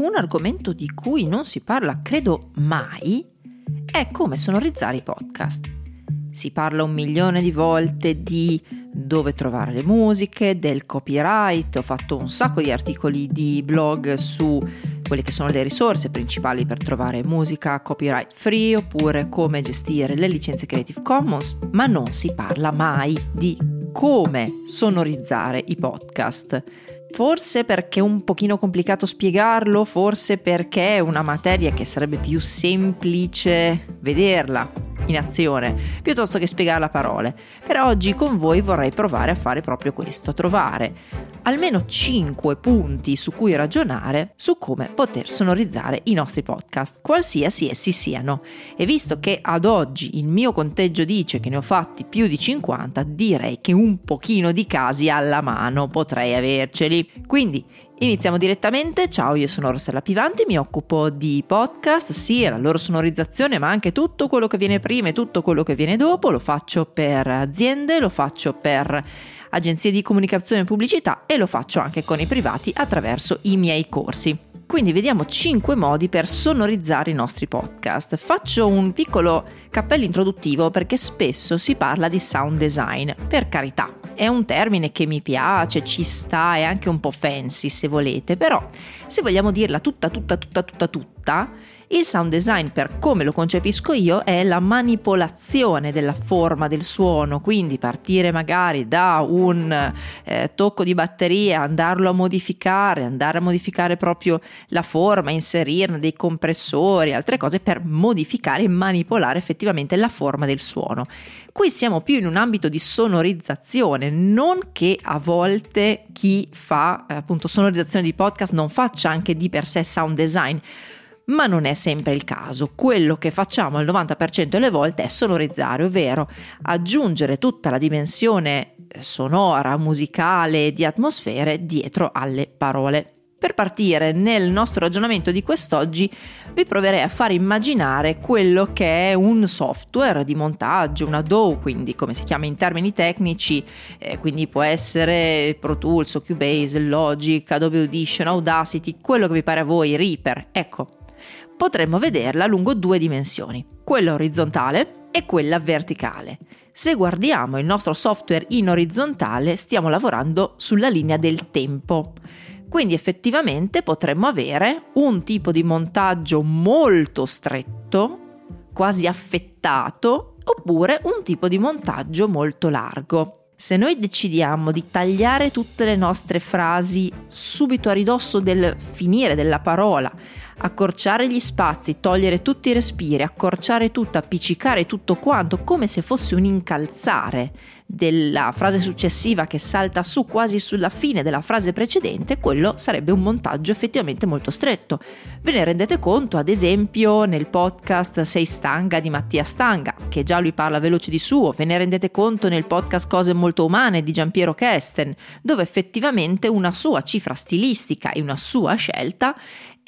un argomento di cui non si parla, credo mai, è come sonorizzare i podcast. Si parla un milione di volte di dove trovare le musiche, del copyright, ho fatto un sacco di articoli di blog su quelle che sono le risorse principali per trovare musica copyright free oppure come gestire le licenze Creative Commons, ma non si parla mai di come sonorizzare i podcast. Forse perché è un pochino complicato spiegarlo, forse perché è una materia che sarebbe più semplice vederla in azione piuttosto che spiegarla a parole. Per oggi con voi vorrei provare a fare proprio questo, a trovare almeno 5 punti su cui ragionare su come poter sonorizzare i nostri podcast, qualsiasi essi siano. E visto che ad oggi il mio conteggio dice che ne ho fatti più di 50, direi che un pochino di casi alla mano potrei averceli. Quindi Iniziamo direttamente. Ciao, io sono Rossella Pivanti, mi occupo di podcast, sì, la loro sonorizzazione, ma anche tutto quello che viene prima e tutto quello che viene dopo. Lo faccio per aziende, lo faccio per agenzie di comunicazione e pubblicità e lo faccio anche con i privati attraverso i miei corsi. Quindi vediamo 5 modi per sonorizzare i nostri podcast. Faccio un piccolo cappello introduttivo perché spesso si parla di sound design, per carità è un termine che mi piace, ci sta, è anche un po' fancy se volete, però se vogliamo dirla tutta, tutta, tutta, tutta, tutta, il sound design, per come lo concepisco io, è la manipolazione della forma del suono, quindi partire magari da un eh, tocco di batteria, andarlo a modificare, andare a modificare proprio la forma, inserirne dei compressori, altre cose per modificare e manipolare effettivamente la forma del suono. Qui siamo più in un ambito di sonorizzazione, non che a volte chi fa eh, appunto sonorizzazione di podcast non faccia anche di per sé sound design ma non è sempre il caso. Quello che facciamo il 90% delle volte è sonorizzare, ovvero aggiungere tutta la dimensione sonora, musicale, di atmosfere dietro alle parole. Per partire nel nostro ragionamento di quest'oggi vi proverei a far immaginare quello che è un software di montaggio, una DAW, quindi come si chiama in termini tecnici, eh, quindi può essere Pro Tools, Cubase, Logic, Adobe Audition, Audacity, quello che vi pare a voi, Reaper. Ecco, potremmo vederla lungo due dimensioni, quella orizzontale e quella verticale. Se guardiamo il nostro software in orizzontale stiamo lavorando sulla linea del tempo. Quindi effettivamente potremmo avere un tipo di montaggio molto stretto, quasi affettato, oppure un tipo di montaggio molto largo. Se noi decidiamo di tagliare tutte le nostre frasi subito a ridosso del finire della parola, accorciare gli spazi, togliere tutti i respiri, accorciare tutto, appiccicare tutto quanto come se fosse un incalzare della frase successiva che salta su quasi sulla fine della frase precedente, quello sarebbe un montaggio effettivamente molto stretto. Ve ne rendete conto, ad esempio, nel podcast Sei Stanga di Mattia Stanga, che già lui parla veloce di suo, ve ne rendete conto nel podcast Cose molto umane di Giampiero Kesten, dove effettivamente una sua cifra stilistica e una sua scelta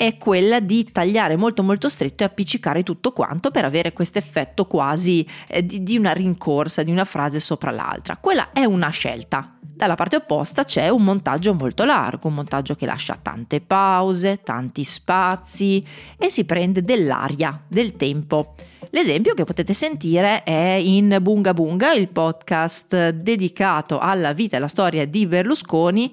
è quella di tagliare molto molto stretto e appiccicare tutto quanto per avere questo effetto quasi eh, di, di una rincorsa di una frase sopra l'altra. Quella è una scelta. Dalla parte opposta c'è un montaggio molto largo, un montaggio che lascia tante pause, tanti spazi e si prende dell'aria, del tempo. L'esempio che potete sentire è in Bunga Bunga, il podcast dedicato alla vita e alla storia di Berlusconi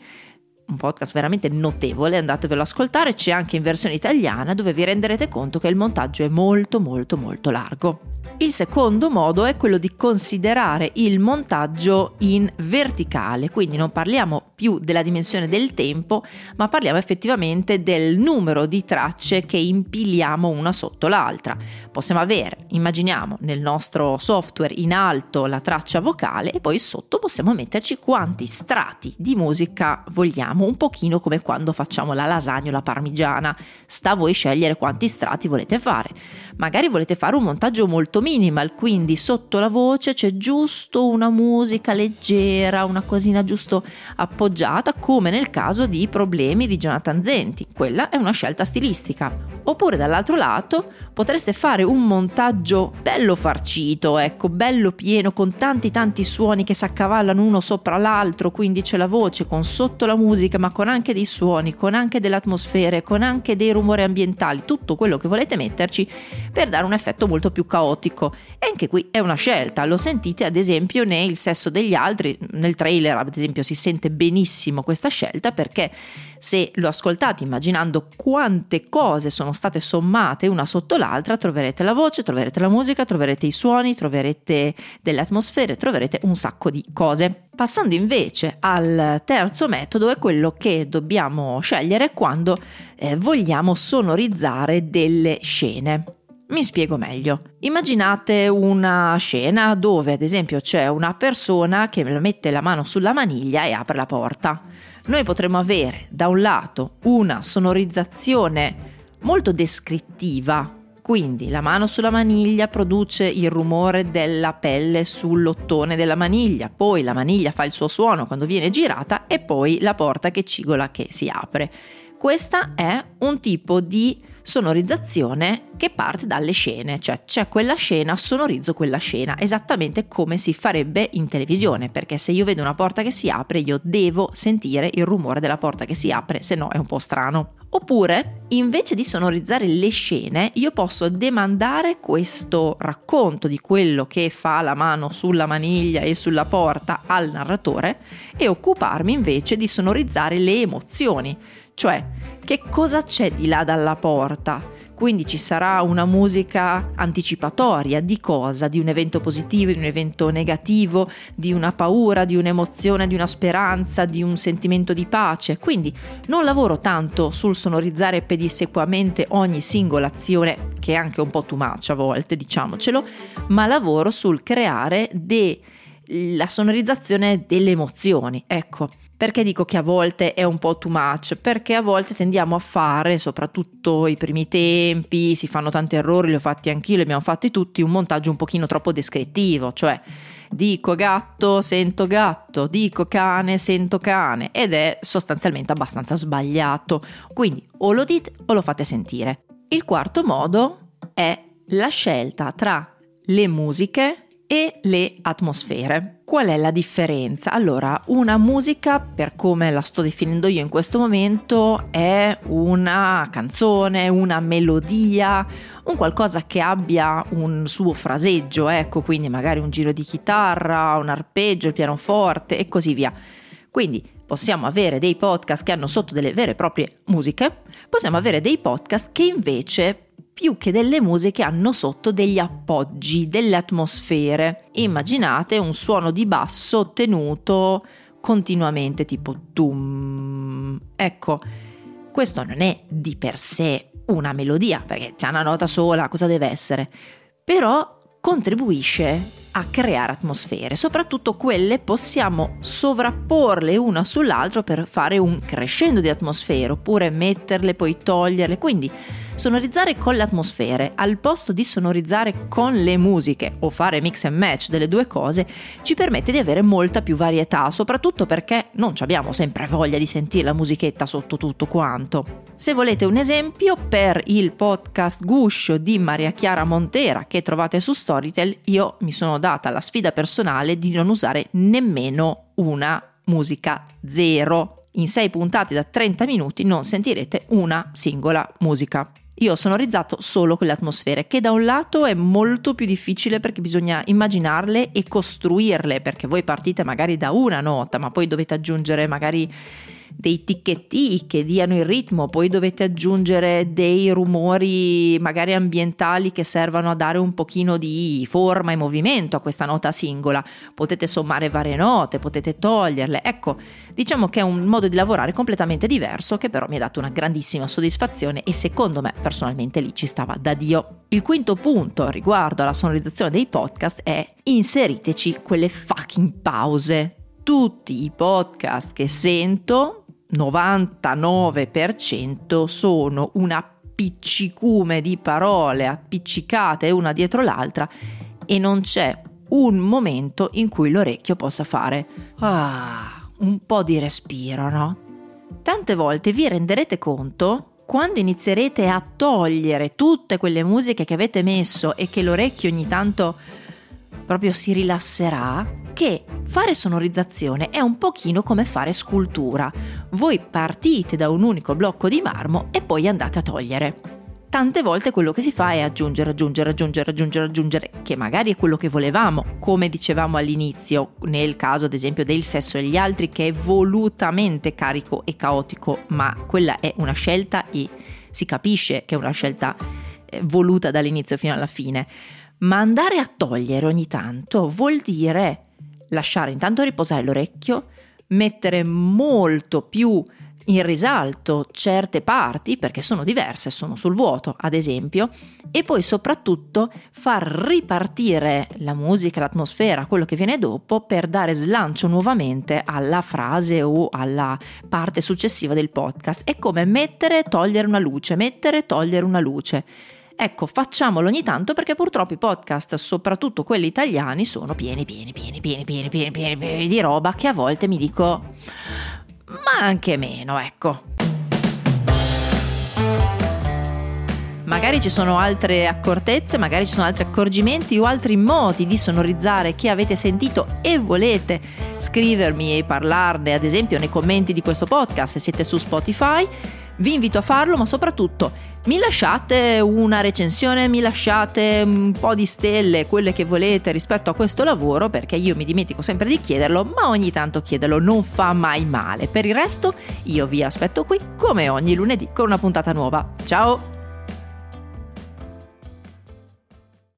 un podcast veramente notevole, andatevelo ad ascoltare, c'è anche in versione italiana dove vi renderete conto che il montaggio è molto molto molto largo. Il secondo modo è quello di considerare il montaggio in verticale, quindi non parliamo più della dimensione del tempo, ma parliamo effettivamente del numero di tracce che impiliamo una sotto l'altra. Possiamo avere, immaginiamo, nel nostro software in alto la traccia vocale e poi sotto possiamo metterci quanti strati di musica vogliamo, un pochino come quando facciamo la lasagna o la parmigiana. Sta a voi scegliere quanti strati volete fare. Magari volete fare un montaggio molto minimal, quindi sotto la voce c'è giusto una musica leggera, una cosina giusto appoggiata, come nel caso di Problemi di Jonathan Zenti. Quella è una scelta stilistica. Oppure dall'altro lato potreste fare un montaggio bello farcito, ecco, bello pieno, con tanti tanti suoni che si accavallano uno sopra l'altro, quindi c'è la voce con sotto la musica musica, ma con anche dei suoni, con anche delle atmosfere, con anche dei rumori ambientali, tutto quello che volete metterci per dare un effetto molto più caotico. E anche qui è una scelta, lo sentite ad esempio nel sesso degli altri, nel trailer ad esempio si sente benissimo questa scelta perché se lo ascoltate immaginando quante cose sono state sommate una sotto l'altra, troverete la voce, troverete la musica, troverete i suoni, troverete delle atmosfere, troverete un sacco di cose. Passando invece al terzo metodo è quello che dobbiamo scegliere quando eh, vogliamo sonorizzare delle scene. Mi spiego meglio. Immaginate una scena dove ad esempio c'è una persona che mette la mano sulla maniglia e apre la porta noi potremmo avere da un lato una sonorizzazione molto descrittiva, quindi la mano sulla maniglia produce il rumore della pelle sull'ottone della maniglia, poi la maniglia fa il suo suono quando viene girata e poi la porta che cigola che si apre. Questa è un tipo di sonorizzazione che parte dalle scene, cioè c'è quella scena, sonorizzo quella scena, esattamente come si farebbe in televisione, perché se io vedo una porta che si apre io devo sentire il rumore della porta che si apre, se no è un po' strano. Oppure, invece di sonorizzare le scene, io posso demandare questo racconto di quello che fa la mano sulla maniglia e sulla porta al narratore e occuparmi invece di sonorizzare le emozioni, cioè che cosa c'è di là dalla porta? Quindi ci sarà una musica anticipatoria di cosa? Di un evento positivo, di un evento negativo, di una paura, di un'emozione, di una speranza, di un sentimento di pace. Quindi non lavoro tanto sul sonorizzare pedissequamente ogni singola azione, che è anche un po' too much a volte, diciamocelo, ma lavoro sul creare de- la sonorizzazione delle emozioni. Ecco, perché dico che a volte è un po' too much? Perché a volte tendiamo a fare, soprattutto i primi tempi, si fanno tanti errori, li ho fatti anch'io, li abbiamo fatti tutti, un montaggio un pochino troppo descrittivo, cioè dico gatto, sento gatto, dico cane, sento cane ed è sostanzialmente abbastanza sbagliato. Quindi o lo dite o lo fate sentire. Il quarto modo è la scelta tra le musiche e le atmosfere. Qual è la differenza? Allora, una musica, per come la sto definendo io in questo momento, è una canzone, una melodia, un qualcosa che abbia un suo fraseggio, ecco, quindi magari un giro di chitarra, un arpeggio, il pianoforte e così via. Quindi possiamo avere dei podcast che hanno sotto delle vere e proprie musiche, possiamo avere dei podcast che invece più che delle musiche hanno sotto degli appoggi, delle atmosfere. Immaginate un suono di basso ottenuto continuamente, tipo tum. Ecco, questo non è di per sé una melodia, perché c'è una nota sola, cosa deve essere? Però contribuisce a creare atmosfere, soprattutto quelle possiamo sovrapporle una sull'altra per fare un crescendo di atmosfere, oppure metterle poi toglierle, quindi sonorizzare con le atmosfere al posto di sonorizzare con le musiche o fare mix and match delle due cose ci permette di avere molta più varietà, soprattutto perché non abbiamo sempre voglia di sentire la musichetta sotto tutto quanto. Se volete un esempio per il podcast Guscio di Maria Chiara Montera che trovate su Storytel, io mi sono data la sfida personale di non usare nemmeno una musica zero. In 6 puntate da 30 minuti non sentirete una singola musica. Io ho sonorizzato solo quelle atmosfere, che da un lato è molto più difficile perché bisogna immaginarle e costruirle, perché voi partite magari da una nota, ma poi dovete aggiungere magari dei ticchetti che diano il ritmo, poi dovete aggiungere dei rumori magari ambientali che servano a dare un pochino di forma e movimento a questa nota singola, potete sommare varie note, potete toglierle, ecco, diciamo che è un modo di lavorare completamente diverso che però mi ha dato una grandissima soddisfazione e secondo me personalmente lì ci stava da Dio. Il quinto punto riguardo alla sonorizzazione dei podcast è inseriteci quelle fucking pause tutti i podcast che sento 99% sono un appiccicume di parole appiccicate una dietro l'altra e non c'è un momento in cui l'orecchio possa fare ah, un po' di respiro, no? Tante volte vi renderete conto quando inizierete a togliere tutte quelle musiche che avete messo e che l'orecchio ogni tanto proprio si rilasserà che fare sonorizzazione è un pochino come fare scultura. Voi partite da un unico blocco di marmo e poi andate a togliere tante volte quello che si fa è aggiungere, aggiungere, aggiungere, aggiungere, aggiungere, che magari è quello che volevamo, come dicevamo all'inizio, nel caso ad esempio del sesso e gli altri, che è volutamente carico e caotico, ma quella è una scelta e si capisce che è una scelta eh, voluta dall'inizio fino alla fine. Ma andare a togliere ogni tanto vuol dire lasciare intanto riposare l'orecchio, mettere molto più in risalto certe parti perché sono diverse, sono sul vuoto ad esempio, e poi soprattutto far ripartire la musica, l'atmosfera, quello che viene dopo per dare slancio nuovamente alla frase o alla parte successiva del podcast. È come mettere e togliere una luce, mettere e togliere una luce. Ecco, facciamolo ogni tanto perché purtroppo i podcast, soprattutto quelli italiani, sono pieni, pieni, pieni, pieni, pieni, pieni, pieni, pieni di roba che a volte mi dico ma anche meno, ecco. Magari ci sono altre accortezze, magari ci sono altri accorgimenti o altri modi di sonorizzare che avete sentito e volete scrivermi e parlarne, ad esempio nei commenti di questo podcast se siete su Spotify vi invito a farlo, ma soprattutto mi lasciate una recensione, mi lasciate un po' di stelle, quelle che volete rispetto a questo lavoro, perché io mi dimentico sempre di chiederlo, ma ogni tanto chiederlo non fa mai male. Per il resto io vi aspetto qui come ogni lunedì con una puntata nuova. Ciao!